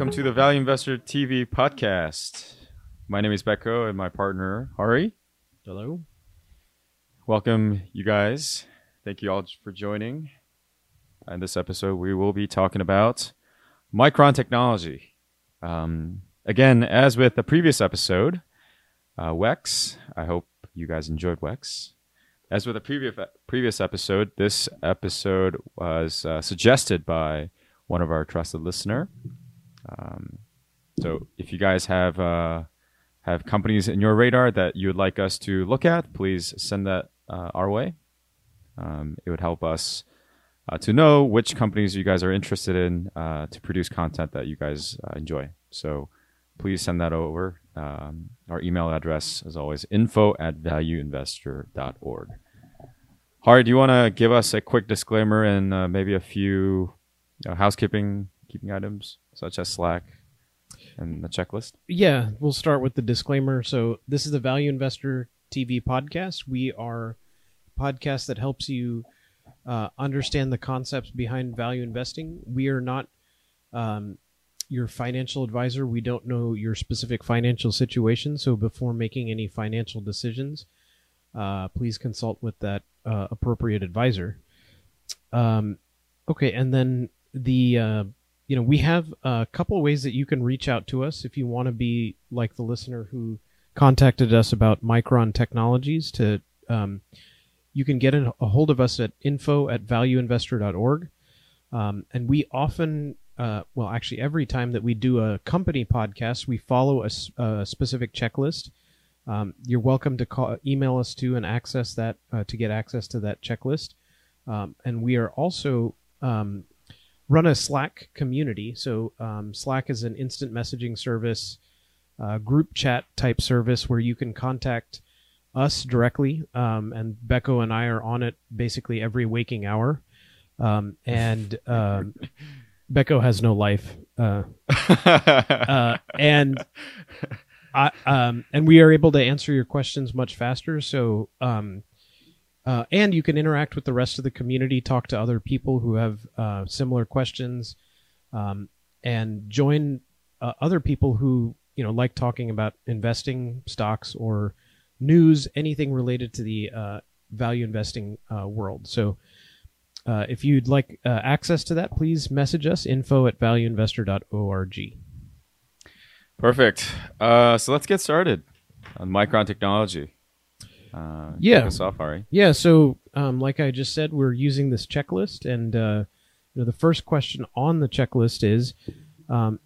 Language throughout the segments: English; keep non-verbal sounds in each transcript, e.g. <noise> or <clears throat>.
welcome to the Value Investor TV podcast. My name is Becco and my partner, Hari. Hello. Welcome, you guys. Thank you all for joining. In this episode, we will be talking about Micron technology. Um, again, as with the previous episode, uh, Wex, I hope you guys enjoyed Wex. As with the previous previous episode, this episode was uh, suggested by one of our trusted listener. Um, so if you guys have uh, have companies in your radar that you would like us to look at, please send that uh, our way. Um, it would help us uh, to know which companies you guys are interested in uh, to produce content that you guys uh, enjoy. So please send that over. Um, our email address, as always, info at valueinvestor.org. Hari, do you want to give us a quick disclaimer and uh, maybe a few housekeeping keeping items, such as Slack and the checklist? Yeah, we'll start with the disclaimer. So this is the Value Investor TV podcast. We are a podcast that helps you uh, understand the concepts behind value investing. We are not um, your financial advisor. We don't know your specific financial situation. So before making any financial decisions, uh, please consult with that uh, appropriate advisor. Um, okay, and then the uh, you know we have a couple ways that you can reach out to us if you want to be like the listener who contacted us about Micron Technologies. To um, you can get a hold of us at info at valueinvestor.org. Um, and we often uh, well, actually, every time that we do a company podcast, we follow a, a specific checklist. Um, you're welcome to call, email us to and access that uh, to get access to that checklist. Um, and we are also um, run a Slack community. So um, Slack is an instant messaging service, uh, group chat type service where you can contact us directly. Um, and Becco and I are on it basically every waking hour. Um, and <laughs> Becco has no life, uh, <laughs> uh, and I, um, and we are able to answer your questions much faster. So, um, uh, and you can interact with the rest of the community, talk to other people who have uh, similar questions, um, and join uh, other people who you know like talking about investing, stocks, or news, anything related to the uh, value investing world. So. Uh, if you'd like uh, access to that, please message us info at valueinvestor.org. Perfect. Uh, so let's get started on Micron Technology. Uh, yeah. Us off, Ari. Yeah. So, um, like I just said, we're using this checklist, and uh, you know, the first question on the checklist is, um,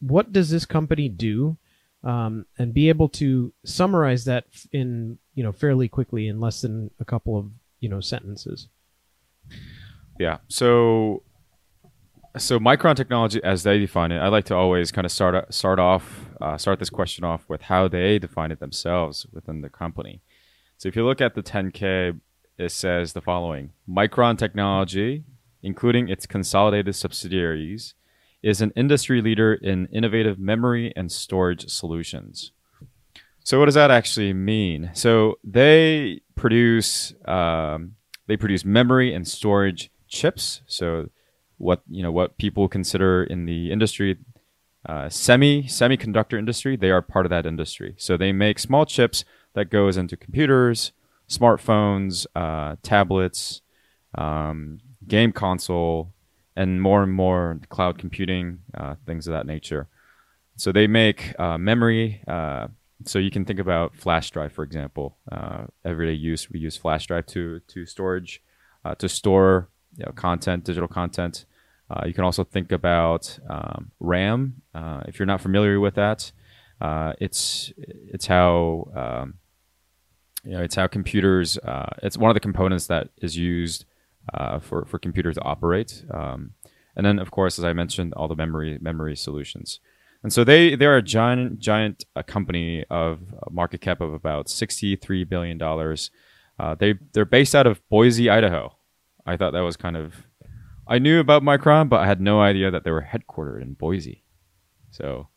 what does this company do? Um, and be able to summarize that in you know fairly quickly in less than a couple of you know sentences. Yeah. So so Micron technology, as they define it, I like to always kind of start start off uh, start this question off with how they define it themselves within the company. So if you look at the 10K, it says the following: Micron Technology, including its consolidated subsidiaries, is an industry leader in innovative memory and storage solutions. So what does that actually mean? So they produce um, they produce memory and storage chips. So what you know what people consider in the industry uh, semi semiconductor industry, they are part of that industry. So they make small chips that goes into computers, smartphones, uh, tablets, um, game console, and more and more cloud computing, uh, things of that nature. So they make uh, memory uh, so you can think about flash drive, for example. Uh, everyday use, we use flash drive to to storage, uh, to store you know, content, digital content. You can also think about um, RAM. If you're not familiar with that, uh, it's it's how um, you know it's how computers. Uh, it's one of the components that is used for for computers to operate. Um, and then, of course, as I mentioned, all the memory memory solutions. And so they they are a giant giant uh, company of market cap of about sixty three billion dollars. Uh, they they're based out of Boise, Idaho. I thought that was kind of I knew about Micron, but I had no idea that they were headquartered in Boise. So,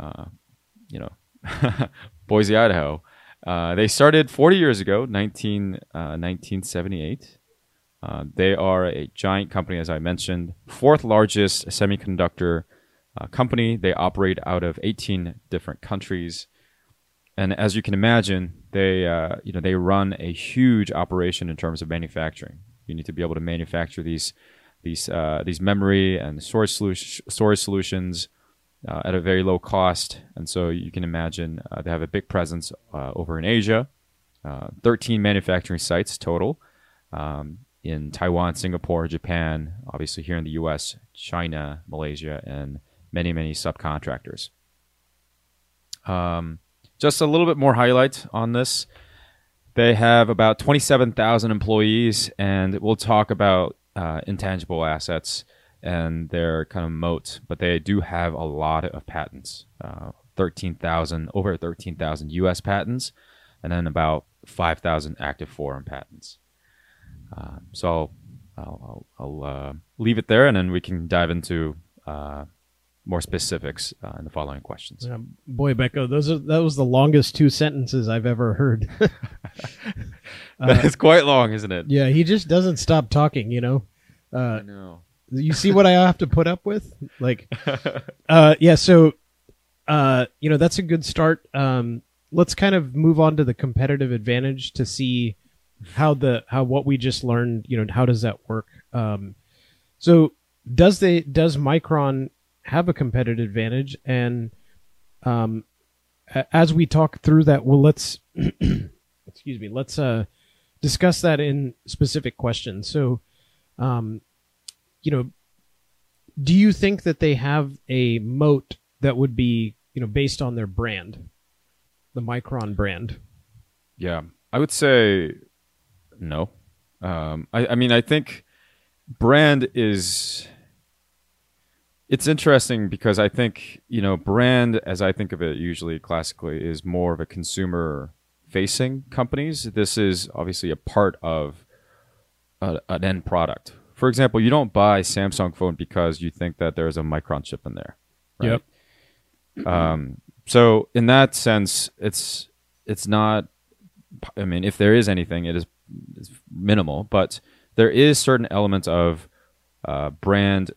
uh, you know, <laughs> Boise, Idaho. Uh, they started 40 years ago, 19, 1978. Uh, uh, they are a giant company, as I mentioned, fourth largest semiconductor uh, company. They operate out of 18 different countries, and as you can imagine, they uh, you know they run a huge operation in terms of manufacturing. You need to be able to manufacture these these uh, these memory and storage solu- storage solutions uh, at a very low cost, and so you can imagine uh, they have a big presence uh, over in Asia. 13 manufacturing sites total. Um, in Taiwan, Singapore, Japan, obviously here in the US, China, Malaysia, and many, many subcontractors. Um, just a little bit more highlight on this. They have about 27,000 employees, and we'll talk about uh, intangible assets and their kind of moat, but they do have a lot of patents uh, 13,000, over 13,000 US patents, and then about 5,000 active foreign patents. Um, so I'll, I'll, I'll uh, leave it there, and then we can dive into uh, more specifics uh, in the following questions. Yeah, boy, Becco, those are that was the longest two sentences I've ever heard. <laughs> it's quite long, isn't it? Yeah, he just doesn't stop talking. You know. Uh, I know. You see what I have to put up with? Like, <laughs> uh, yeah. So, uh, you know, that's a good start. Um, let's kind of move on to the competitive advantage to see how the how what we just learned you know how does that work um, so does they does micron have a competitive advantage and um, as we talk through that well let's <clears throat> excuse me let's uh, discuss that in specific questions so um, you know do you think that they have a moat that would be you know based on their brand the micron brand yeah i would say no. Um, I, I mean, I think brand is. It's interesting because I think you know brand, as I think of it, usually classically, is more of a consumer facing companies. This is obviously a part of a, an end product. For example, you don't buy Samsung phone because you think that there's a Micron chip in there. Right? Yep. Um, so in that sense, it's it's not. I mean, if there is anything, it is is minimal, but there is certain elements of uh, brand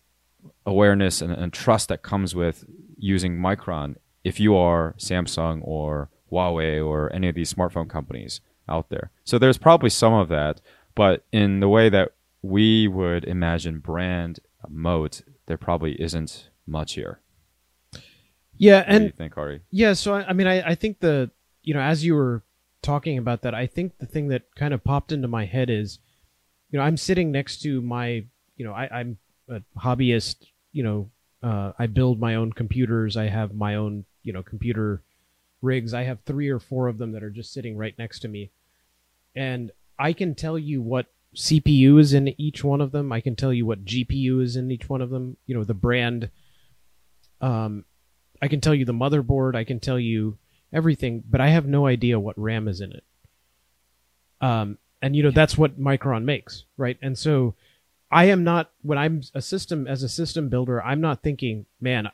awareness and, and, trust that comes with using Micron if you are Samsung or Huawei or any of these smartphone companies out there. So there's probably some of that, but in the way that we would imagine brand moat, there probably isn't much here. Yeah, what and you think, Ari? Yeah, so I, I mean, I, I think the you know as you were talking about that, I think the thing that kind of popped into my head is, you know, I'm sitting next to my, you know, I, am a hobbyist, you know, uh, I build my own computers. I have my own, you know, computer rigs. I have three or four of them that are just sitting right next to me. And I can tell you what CPU is in each one of them. I can tell you what GPU is in each one of them. You know, the brand. Um, I can tell you the motherboard. I can tell you everything, but I have no idea what RAM is in it. Um, and you know that's what Micron makes, right? And so I am not when I'm a system as a system builder, I'm not thinking, man,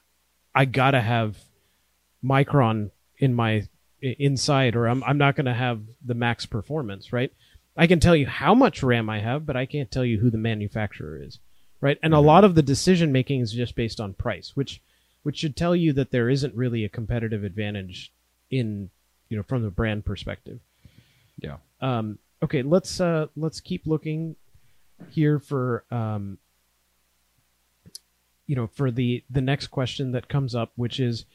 I gotta have Micron in my inside, or I'm I'm not gonna have the max performance, right? I can tell you how much RAM I have, but I can't tell you who the manufacturer is, right? And a mm-hmm. lot of the decision making is just based on price, which which should tell you that there isn't really a competitive advantage in you know from the brand perspective. Yeah. Um, okay, let's uh, let's keep looking here for um, you know for the the next question that comes up, which is,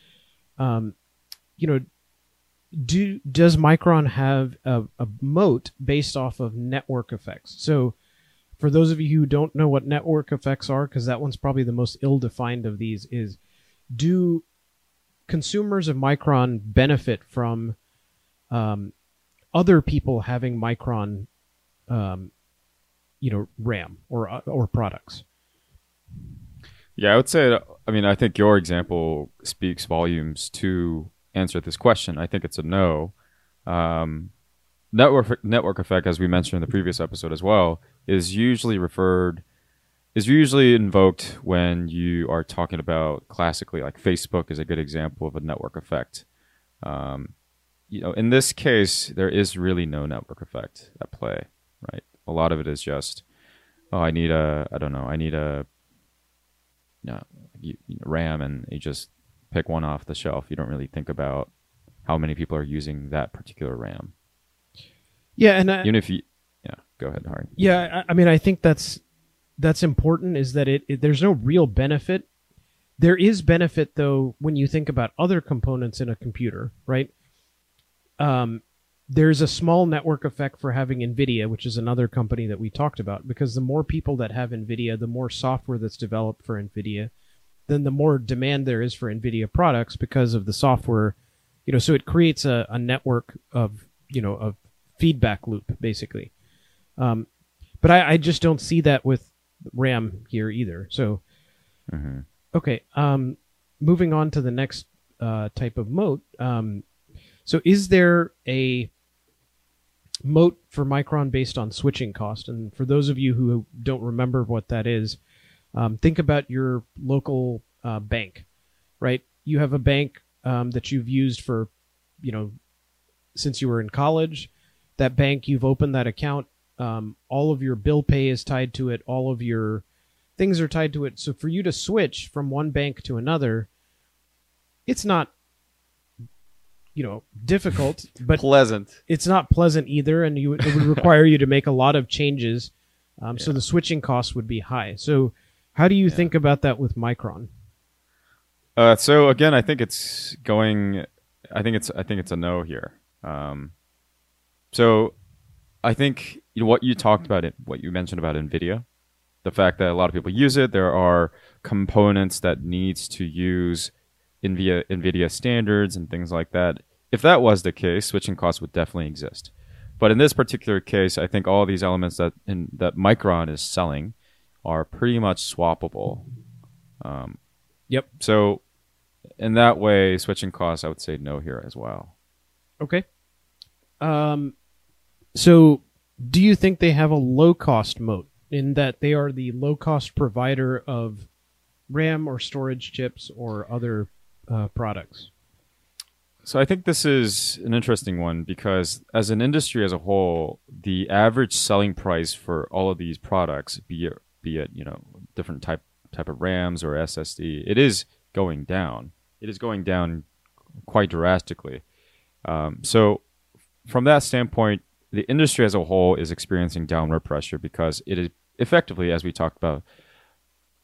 um, you know, do does Micron have a, a moat based off of network effects? So, for those of you who don't know what network effects are, because that one's probably the most ill defined of these, is do consumers of Micron benefit from um, other people having Micron, um, you know, RAM or or products. Yeah, I would say. I mean, I think your example speaks volumes to answer this question. I think it's a no. Um, network network effect, as we mentioned in the previous episode as well, is usually referred is usually invoked when you are talking about classically, like Facebook is a good example of a network effect. Um, you know, in this case, there is really no network effect at play, right? A lot of it is just, oh, I need a, I don't know, I need a, you know, RAM and you just pick one off the shelf. You don't really think about how many people are using that particular RAM. Yeah, and I, Even if you, yeah, go ahead, Hari. Yeah, I, I mean, I think that's that's important. Is that it, it? There's no real benefit. There is benefit though when you think about other components in a computer, right? Um, there's a small network effect for having NVIDIA, which is another company that we talked about, because the more people that have NVIDIA, the more software that's developed for NVIDIA, then the more demand there is for NVIDIA products because of the software. You know, so it creates a, a network of you know of feedback loop basically. Um, but I, I just don't see that with RAM here either. So hmm okay, um, moving on to the next uh, type of moat. Um, so is there a moat for Micron based on switching cost? And for those of you who don't remember what that is, um, think about your local uh, bank, right? You have a bank um, that you've used for, you know, since you were in college. That bank, you've opened that account. Um, all of your bill pay is tied to it. All of your things are tied to it. So for you to switch from one bank to another, it's not, you know, difficult, <laughs> but Pleasant. it's not pleasant either, and you it would require you to make a lot of changes. Um, So the switching costs would be high. So how do you Yeah. think about that with Micron? Uh, so again, I think it's going. I think it's. I think it's a no here. Um, so, I think you know what you talked about it. What you mentioned about Nvidia, the fact that a lot of people use it. There are components that needs to use Nvidia Nvidia standards and things like that. If that was the case, switching costs would definitely exist. But in this particular case, I think all these elements that in, that Micron is selling are pretty much swappable. Um, Yep. so, in that way, switching costs, I would say no here as well. Okay. Um, so do you think they have a low cost moat in that they are the low cost provider of RAM or storage chips or other uh, products? So, I think this is an interesting one because, as an industry as a whole, the average selling price for all of these products, be it be it you know different type type of RAMs or SSD, it is going down. It is going down quite drastically. Um, so, from that standpoint, the industry as a whole is experiencing downward pressure because it is effectively, as we talked about,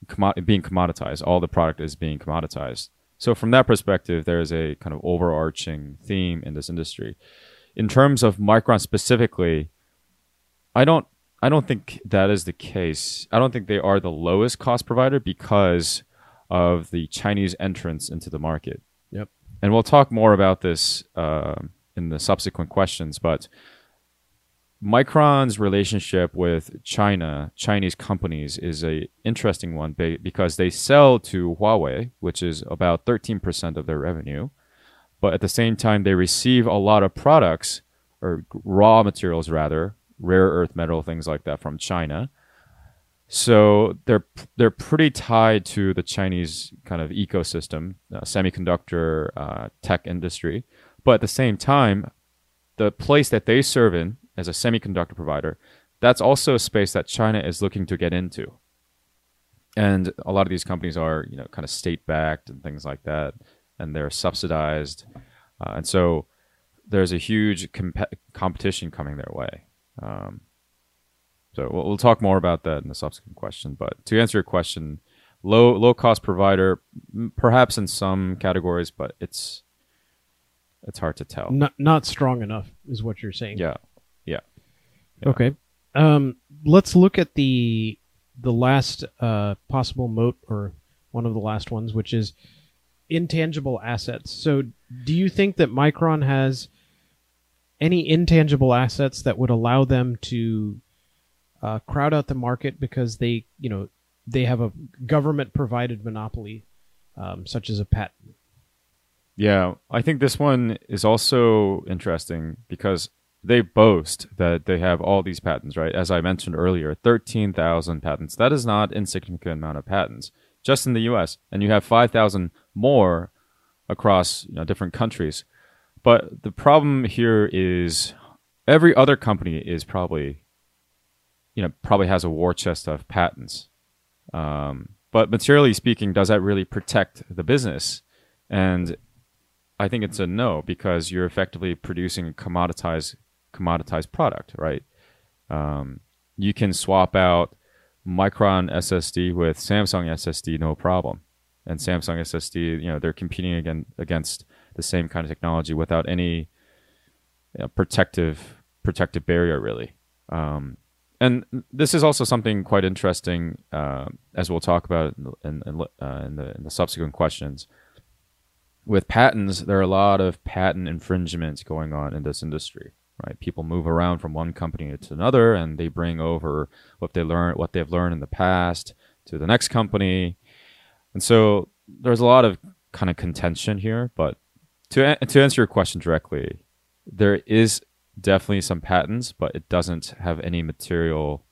commo- being commoditized. All the product is being commoditized. So, from that perspective, there is a kind of overarching theme in this industry. In terms of Micron specifically, I don't I don't think that is the case. I don't think they are the lowest cost provider because of the Chinese entrance into the market. Yep. And we'll talk more about this uh, in the subsequent questions, but Micron's relationship with China, Chinese companies, is a interesting one because they sell to Huawei, which is about 13% of their revenue, but at the same time they receive a lot of products or raw materials rather, rare earth metal things like that from China. So they're they're pretty tied to the Chinese kind of ecosystem, uh, semiconductor uh, tech industry, but at the same time, the place that they serve in as a semiconductor provider, that's also a space that China is looking to get into. And a lot of these companies are, you know, kind of state backed and things like that, and they're subsidized, uh, and so there's a huge comp- competition coming their way. Um, so we'll, we'll talk more about that in the subsequent question. But to answer your question, low low cost provider, m- perhaps in some categories, but it's it's hard to tell. Not not strong enough is what you're saying. Yeah, Yeah. Okay. Um, let's look at the the last uh, possible moat or one of the last ones, which is intangible assets. So, do you think that Micron has any intangible assets that would allow them to uh, crowd out the market because they, you know, they have a government provided monopoly, um, such as a patent? Yeah, I think this one is also interesting because they boast that they have all these patents, right? As I mentioned earlier, 13,000 patents. That is not insignificant amount of patents just in the US, and you have 5,000 more across, you know, different countries. But the problem here is every other company is probably you know, probably has a war chest of patents. Um, but materially speaking, does that really protect the business? And I think it's a no because you're effectively producing a commoditized commoditized product, right? Um, you can swap out Micron SSD with Samsung SSD, no problem. And Samsung SSD, you know, they're competing again against the same kind of technology without any you know, protective protective barrier, really. Um, and this is also something quite interesting, uh, as we'll talk about in, in, uh, in, the, in the subsequent questions. With patents, there are a lot of patent infringements going on in this industry. Right, people move around from one company to another, and they bring over what they learn, what they've learned in the past, to the next company, and so there's a lot of kind of contention here. But to to answer your question directly, there is definitely some patents, but it doesn't have any material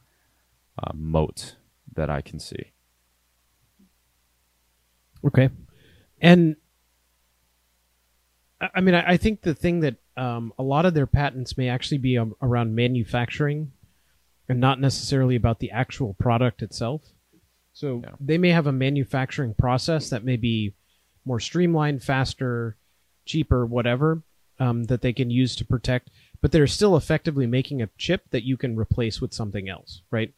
uh, moat that I can see. Okay, and I mean, I think the thing that um, a lot of their patents may actually be um, around manufacturing, and not necessarily about the actual product itself. So yeah. they may have a manufacturing process that may be more streamlined, faster, cheaper, whatever, um, that they can use to protect but they're still effectively making a chip that you can replace with something else, right?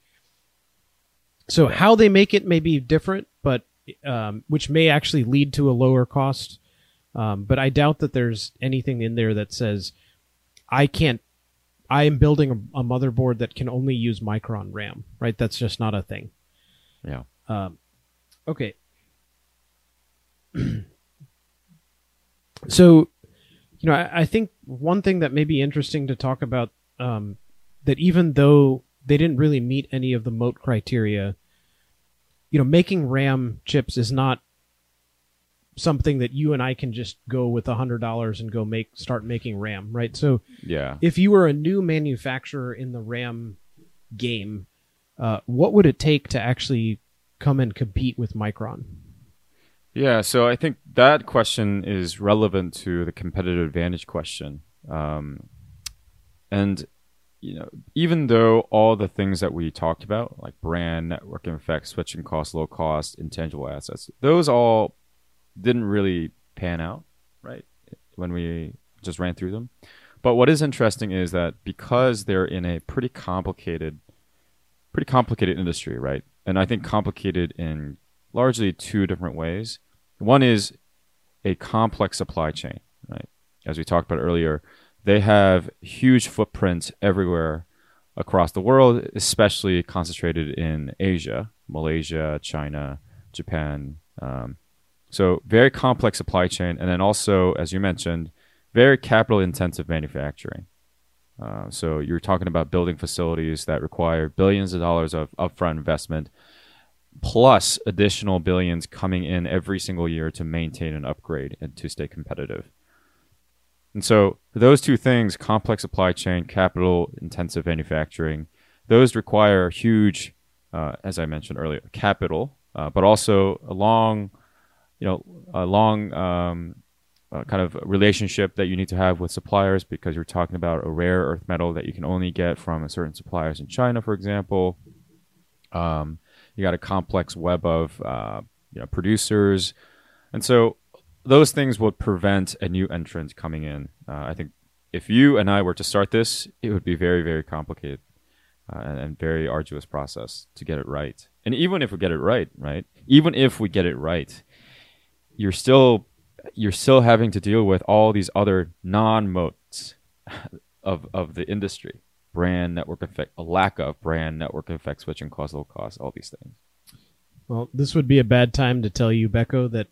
So how they make it may be different, but um, which may actually lead to a lower cost. Um, but I doubt that there's anything in there that says I can't. I am building a, a, motherboard that can only use Micron RAM, right? That's just not a thing. Yeah. Um, okay. <clears throat> so you know, I, I, think one thing that may be interesting to talk about um, that even though they didn't really meet any of the moat criteria, you know, making RAM chips is not something that you and I can just go with a hundred dollars and go make start making RAM, right? So, yeah, if you were a new manufacturer in the RAM game, uh, what would it take to actually come and compete with Micron? Yeah, so I think that question is relevant to the competitive advantage question. Um, and you know, even though all the things that we talked about, like brand, network effects, switching costs, low cost, intangible assets, those all didn't really pan out, right? When we just ran through them. But what is interesting is that because they're in a pretty complicated, pretty complicated industry, right? And I think complicated in largely two different ways. One is a complex supply chain, right? As we talked about earlier, they have huge footprints everywhere across the world, especially concentrated in Asia, Malaysia, China, Japan. Um, so very complex supply chain, and then also, as you mentioned, very capital intensive manufacturing. Uh, so you're talking about building facilities that require billions of dollars of upfront investment plus additional billions coming in every single year to maintain and upgrade and to stay competitive. And so those two things, complex supply chain, capital intensive manufacturing, those require huge, uh, as I mentioned earlier, capital, uh, but also a long, you know, a long um, uh, kind of relationship that you need to have with suppliers because you're talking about a rare earth metal that you can only get from a certain suppliers in China, for example. Um, you got a complex web of uh, you know producers, and so those things would prevent a new entrant coming in. Uh, I think if you and I were to start this, it would be very very complicated uh, and, and very arduous process to get it right. And even if we get it right, right, even if we get it right, you're still you're still having to deal with all these other non moats <laughs> of of the industry brand network effect, a lack of brand network effect switching cost, low cost, all these things. Well, this would be a bad time to tell you, Becco, that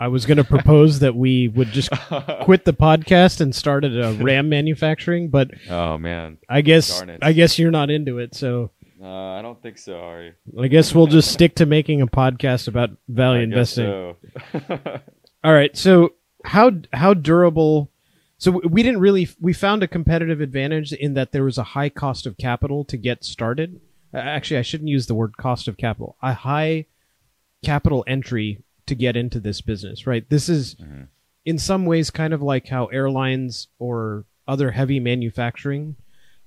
I was going to propose that we would just <laughs> quit the podcast and start at a RAM <laughs> manufacturing, but oh man, I guess I guess you're not into it, so uh, I don't think so, Ari. I guess we'll just stick to making a podcast about value I investing. So. <laughs> All right, so how how durable so we didn't really we found a competitive advantage in that there was a high cost of capital to get started. Actually, I shouldn't use the word cost of capital. A high capital entry to get into this business, right? This is mm-hmm. in some ways kind of like how airlines or other heavy manufacturing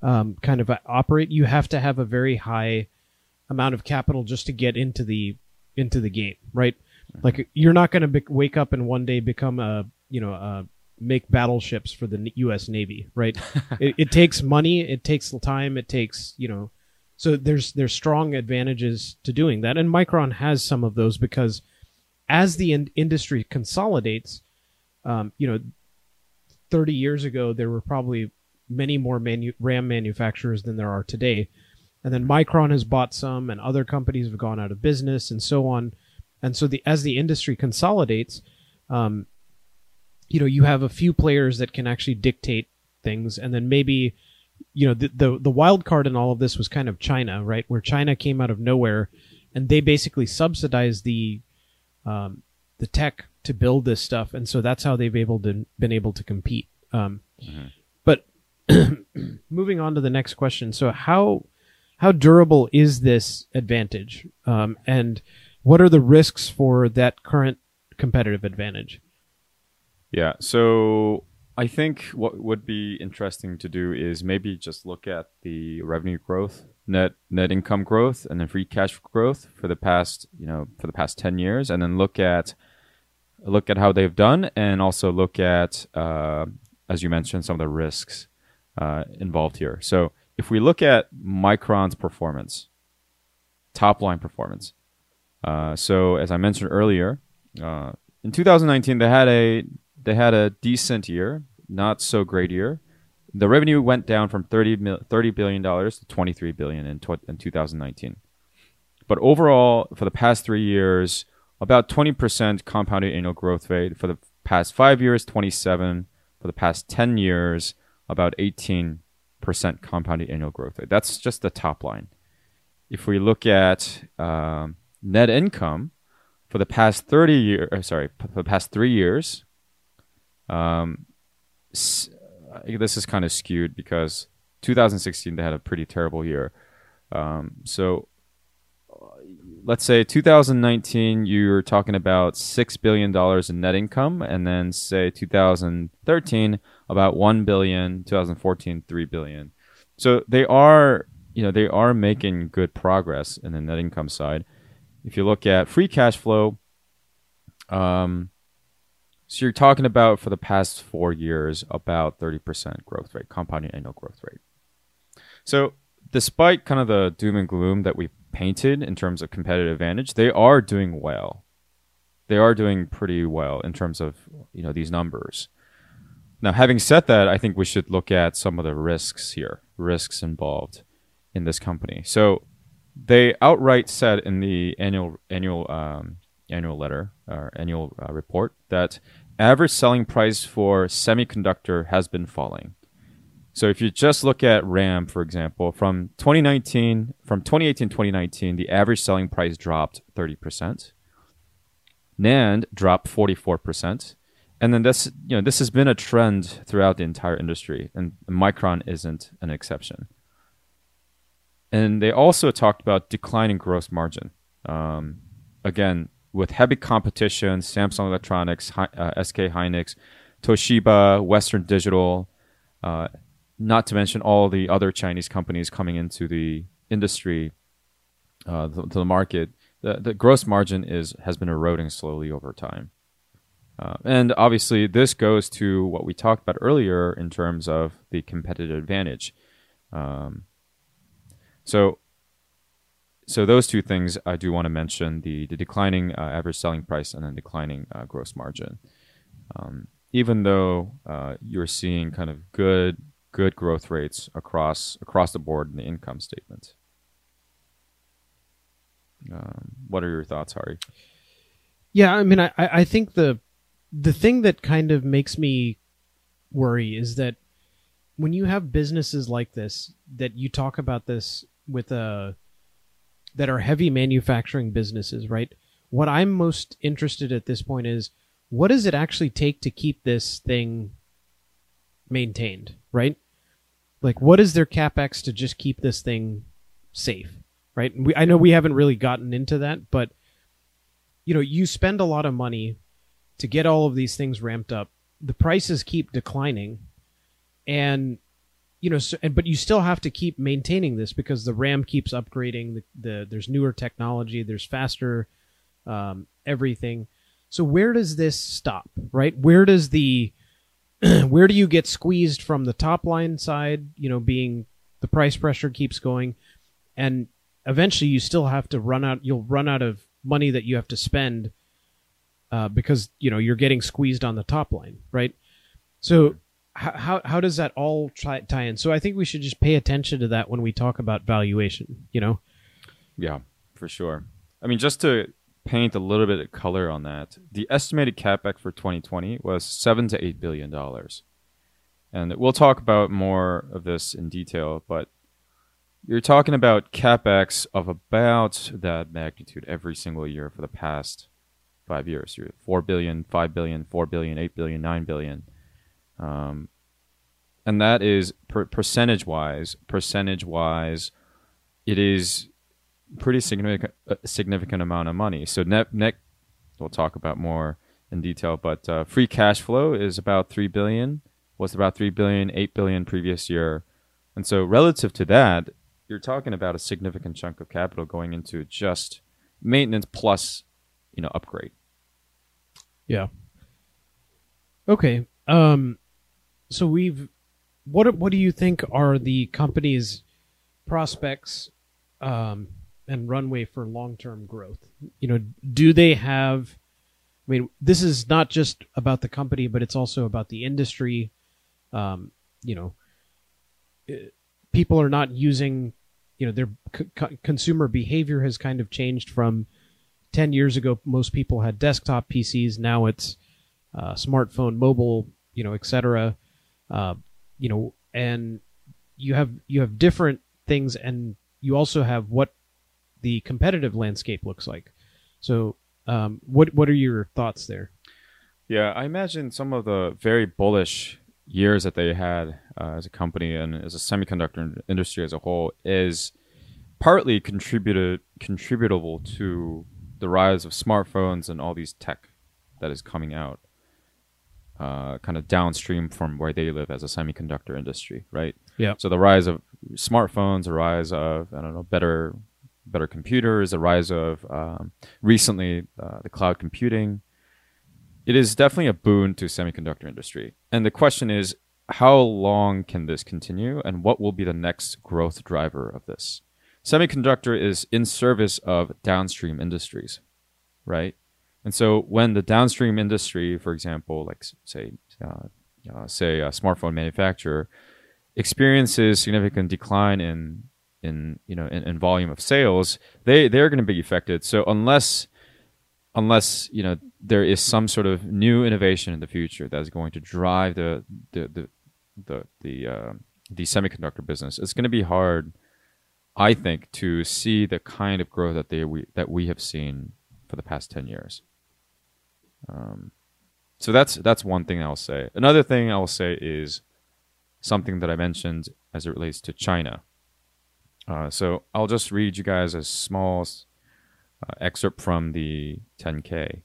um, kind of operate. You have to have a very high amount of capital just to get into the into the game, right? Like you're not going to be- wake up and one day become a you know a make battleships for the U.S. Navy, right? it, it takes <laughs> money, it takes time, it takes you know. So there's there's strong advantages to doing that, and Micron has some of those because as the in- industry consolidates, um, you know, 30 years ago there were probably many more manu- RAM manufacturers than there are today, and then Micron has bought some, and other companies have gone out of business, and so on. And so the as the industry consolidates, um, you know, you have a few players that can actually dictate things, and then maybe, you know, the the, the wild card in all of this was kind of China, right? Where China came out of nowhere, and they basically subsidized the um, the tech to build this stuff, and so that's how they've able to been able to compete. Um, But <clears throat> moving on to the next question, so how how durable is this advantage, um, and what are the risks for that current competitive advantage? Yeah. So I think what would be interesting to do is maybe just look at the revenue growth, net net income growth, and then free cash growth for the past you know for the past ten years, and then look at look at how they've done, and also look at uh, as you mentioned some of the risks uh, involved here. So if we look at Micron's performance, top line performance. Uh, so as I mentioned earlier, uh, in 2019 they had a they had a decent year, not so great year. The revenue went down from 30, mil, 30 billion dollars to 23 billion in, tw- in 2019. But overall, for the past three years, about 20% compounded annual growth rate. For the past five years, 27. For the past 10 years, about 18% compounded annual growth rate. That's just the top line. If we look at um, net income for the past 30 years, sorry, for the past three years, um, uh, this is kind of skewed because 2016 they had a pretty terrible year. Um, so uh, let's say 2019 you're talking about six billion dollars in net income, and then say 2013 about one billion, 2014 three billion. So they are you know they are making good progress in the net income side. If you look at free cash flow, um, so you're talking about for the past four years about 30% growth rate, compounding annual growth rate. So despite kind of the doom and gloom that we painted in terms of competitive advantage, they are doing well. They are doing pretty well in terms of you know these numbers. Now, having said that, I think we should look at some of the risks here, risks involved in this company. So they outright said in the annual annual um, annual letter or annual uh, report that average selling price for semiconductor has been falling. So if you just look at RAM, for example, from 2019, from 2018 to 2019, the average selling price dropped 30%. NAND dropped 44%. And then this, you know, this has been a trend throughout the entire industry, and Micron isn't an exception. And they also talked about declining gross margin. Um, again, with heavy competition, Samsung Electronics, uh, SK Hynix, Toshiba, Western Digital, uh, not to mention all the other Chinese companies coming into the industry, uh, to the market, the, the gross margin is has been eroding slowly over time. Uh, and obviously, this goes to what we talked about earlier in terms of the competitive advantage. Um, so, so those two things I do want to mention: the the declining uh, average selling price and then declining uh, gross margin. Um, even though uh, you're seeing kind of good good growth rates across across the board in the income statement. Um, what are your thoughts, Hari? Yeah, I mean, I, I think the the thing that kind of makes me worry is that when you have businesses like this, that you talk about this with a that are heavy manufacturing businesses, right? What I'm most interested at this point is what does it actually take to keep this thing maintained, right? Like, what is their capex to just keep this thing safe, right? We, I know we haven't really gotten into that, but you know, you spend a lot of money to get all of these things ramped up. The prices keep declining, and you know, so, and, but you still have to keep maintaining this because the RAM keeps upgrading. The, the there's newer technology, there's faster um, everything. So where does this stop? Right? Where does the <clears throat> where do you get squeezed from the top line side? You know, being the price pressure keeps going, and eventually you still have to run out. You'll run out of money that you have to spend uh, because you know you're getting squeezed on the top line, right? So how how, does that all try, tie in? So I think we should just pay attention to that when we talk about valuation. You know, Yeah, for sure. I mean, just to paint a little bit of color on that, the estimated capex for 2020 was seven to eight billion dollars, and we'll talk about more of this in detail. But you're talking about capex of about that magnitude every single year for the past five years. You're four billion, five billion, four billion, eight billion, nine billion, um, and that is per- percentage wise. Percentage wise, it is pretty significant uh, significant amount of money. So net net we'll talk about more in detail, but uh, free cash flow is about 3 billion. Was about 3 billion, 8 billion previous year. And so relative to that, you're talking about a significant chunk of capital going into just maintenance plus, you know, upgrade. Yeah. Okay. Um so we've what what do you think are the company's prospects um and runway for long-term growth? You know, do they have I mean, this is not just about the company, but it's also about the industry. Um, you know, eh, people are not using, you know, their c- consumer behavior has kind of changed from 10 years ago. Most people had desktop PCs. Now it's uh, smartphone, mobile, you know, et cetera. Uh, you know, and you have you have different things, and you also have what the competitive landscape looks like. So, um, what what are your thoughts there? Yeah, I imagine some of the very bullish years that they had uh, as a company and as a semiconductor industry as a whole is partly contributed contributable to the rise of smartphones and all these tech that is coming out, uh, kind of downstream from where they live as a semiconductor industry, right? Yeah. So the rise of smartphones, the rise of I don't know better better computers, the rise of um, recently uh, the cloud computing. It is definitely a boon to semiconductor industry, and the question is, how long can this continue, and what will be the next growth driver of this? Semiconductor is in service of downstream industries, right? And so when the downstream industry, for example, like say uh, uh, say a smartphone manufacturer, experiences significant decline in in you know in, in volume of sales, they they're going to be affected. So unless unless you know there is some sort of new innovation in the future that is going to drive the the the the the, uh, the semiconductor business, it's going to be hard, I think, to see the kind of growth that they we, that we have seen for the past ten years. Um, so that's that's one thing I'll say. Another thing I'll say is something that I mentioned as it relates to China. Uh, so I'll just read you guys a small uh, excerpt from the 10K.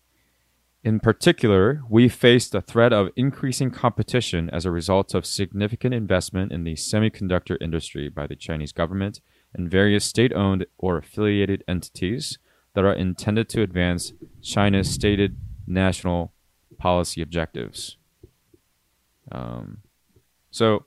In particular, we faced the threat of increasing competition as a result of significant investment in the semiconductor industry by the Chinese government and various state owned or affiliated entities that are intended to advance China's stated national policy objectives. Um, so,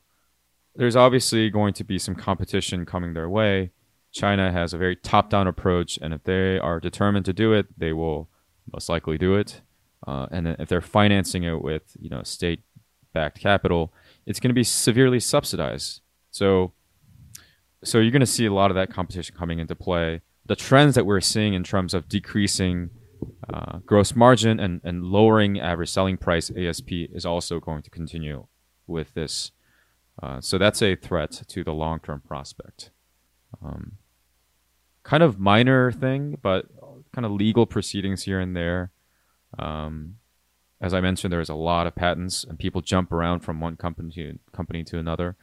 there's obviously going to be some competition coming their way. China has a very top down approach, and if they are determined to do it, they will most likely do it. Uh, and if they're financing it with you know state backed capital, it's going to be severely subsidized. So, so you're going to see a lot of that competition coming into play. The trends that we're seeing in terms of decreasing uh, gross margin and, and lowering average selling price ASP is also going to continue with this. Uh, so that's a threat to the long term prospect. Um, kind of minor thing, but kind of legal proceedings here and there. Um, as I mentioned, there's a lot of patents, and people jump around from one company to company to another.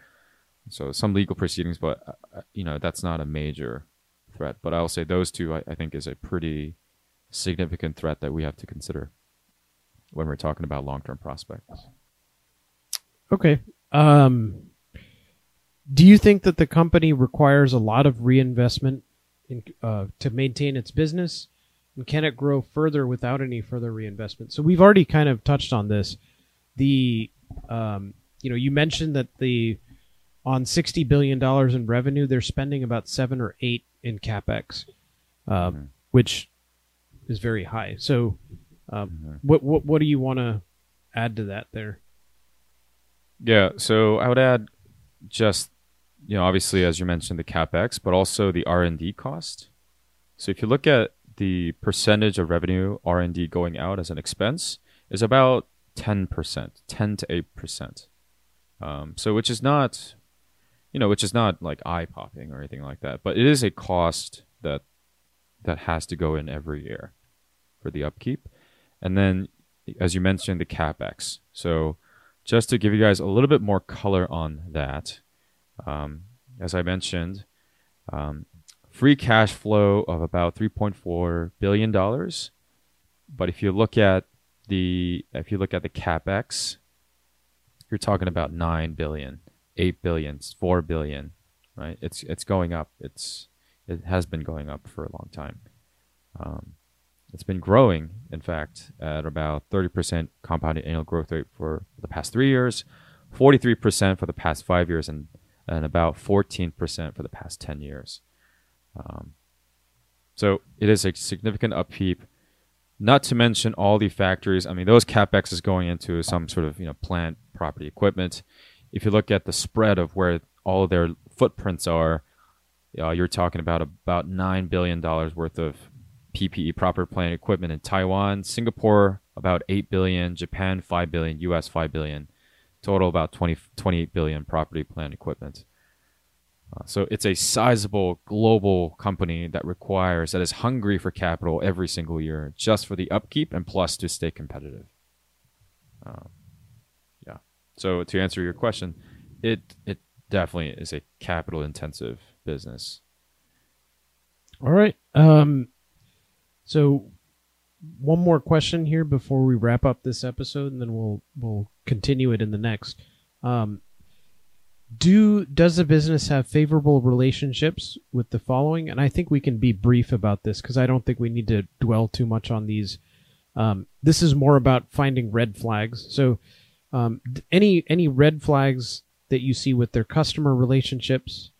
So some legal proceedings, but uh, you know that's not a major threat. But I'll say those two, I, I think, is a pretty significant threat that we have to consider when we're talking about long-term prospects. Okay. Um, do you think that the company requires a lot of reinvestment in, uh, to maintain its business, And can it grow further without any further reinvestment? So we've already kind of touched on this. The um, you know, you mentioned that the on sixty billion dollars in revenue, they're spending about seven or eight in capex, um, Mhm. which is very high. So, um, Mhm. what what what do you want to add to that there? Yeah, so I would add just you know obviously as you mentioned the capex, but also the R and D cost. So if you look at the percentage of revenue R and D going out as an expense is about ten percent, ten to eight percent. Um, so which is not, you know, which is not like eye popping or anything like that, but it is a cost that that has to go in every year for the upkeep, and then as you mentioned the capex. So just to give you guys a little bit more color on that, um, as I mentioned, um, free cash flow of about three point four billion dollars. But if you look at the if you look at the capex, you're talking about nine billion, eight billion, four billion, right? It's it's going up. It's it has been going up for a long time. Um, it's been growing, in fact, at about 30% compounded annual growth rate for the past three years, 43% for the past five years, and, and about 14% for the past 10 years. Um, so it is a significant upkeep. Not to mention all the factories. I mean, those capex is going into some sort of you know plant, property, equipment. If you look at the spread of where all of their footprints are, uh, you're talking about about nine billion dollars worth of PPE, proper plant equipment in Taiwan, Singapore about 8 billion, Japan 5 billion, US 5 billion, total about 20, 28 billion property plant equipment. Uh, so it's a sizable global company that requires that is hungry for capital every single year just for the upkeep and plus to stay competitive. Um, yeah. So to answer your question, it it definitely is a capital intensive business. All right. Um, so one more question here before we wrap up this episode, and then we'll we'll continue it in the next. Um, do does the business have favorable relationships with the following? And I think we can be brief about this because I don't think we need to dwell too much on these. Um, this is more about finding red flags. So, um, any any red flags that you see with their customer relationships?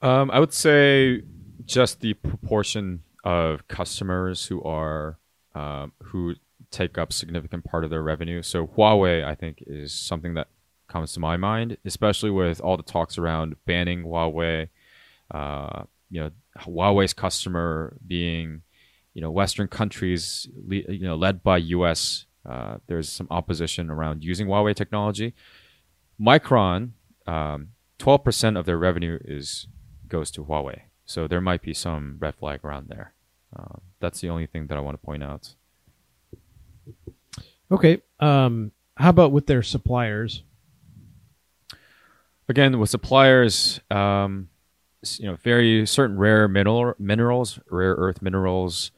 Um, I would say just the proportion of customers who are um, who take up significant part of their revenue. So Huawei, I think, is something that comes to my mind, especially with all the talks around banning Huawei. Uh, you know, Huawei's customer being, you know, Western countries, you know, led by U.S. Uh, there's some opposition around using Huawei technology. Micron, um, 12% of their revenue is goes to Huawei. So there might be some red flag around there. Um, that's the only thing that I want to point out. Okay. Um, how about with their suppliers? Again, with suppliers, um, you know, very certain rare mineral minerals, rare earth minerals,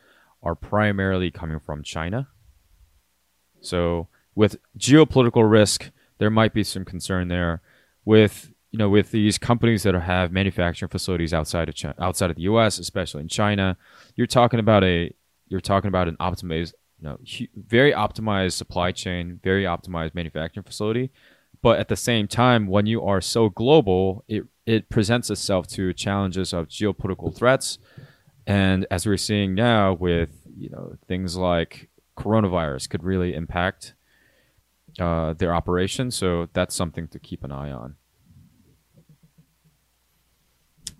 are primarily coming from China. So with geopolitical risk, there might be some concern there. With you know, with these companies that have manufacturing facilities outside of China, outside of the U.S., especially in China, you're talking about a you're talking about an optimized, you know, very optimized supply chain, very optimized manufacturing facility. But at the same time, when you are so global, it it presents itself to challenges of geopolitical threats, and as we're seeing now with you know things like coronavirus could really impact uh, their operations. So that's something to keep an eye on.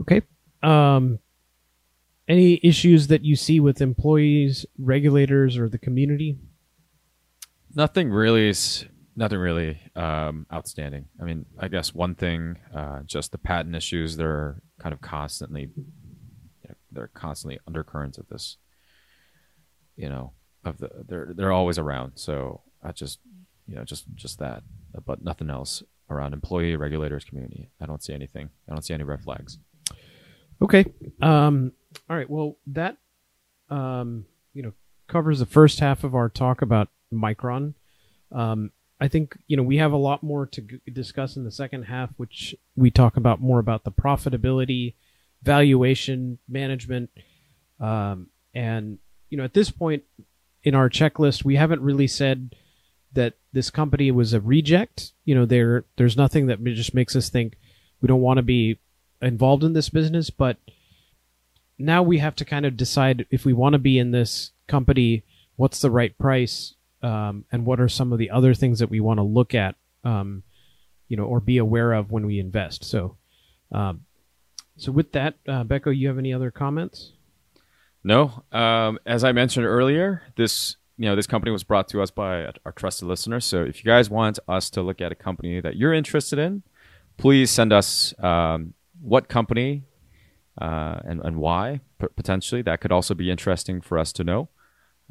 Okay. Um, any issues that you see with employees, regulators, or the community? Nothing really is nothing really um, outstanding. I mean, I guess one thing, uh, just the patent issues. They're kind of constantly, they're constantly undercurrents of this. You know, of the they're they're always around. So I just, you know, just just that, but nothing else around employee regulators community. I don't see anything. I don't see any red flags. Okay. Um, all right. Well, that um, you know covers the first half of our talk about Micron. Um, I think you know we have a lot more to g- discuss in the second half, which we talk about more about the profitability, valuation, management, um, and you know, at this point in our checklist, we haven't really said that this company was a reject. You know, there there's nothing that just makes us think we don't want to be involved in this business, but now we have to kind of decide if we want to be in this company, what's the right price, um, and what are some of the other things that we want to look at, um, you know, or be aware of when we invest. So, um, so with that, uh, Becco, you have any other comments? No. Um, as I mentioned earlier, this you know this company was brought to us by our trusted listeners. So if you guys want us to look at a company that you're interested in, please send us um, what company uh, and and why p- potentially. That could also be interesting for us to know.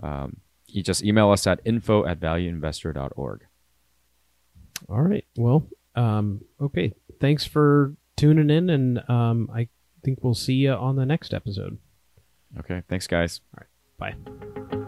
Um, you just email us at info at valueinvestor.org. All right. Well, um, okay. Thanks for tuning in, and um, I think we'll see you on the next episode. Okay. Thanks, guys. All right. Bye.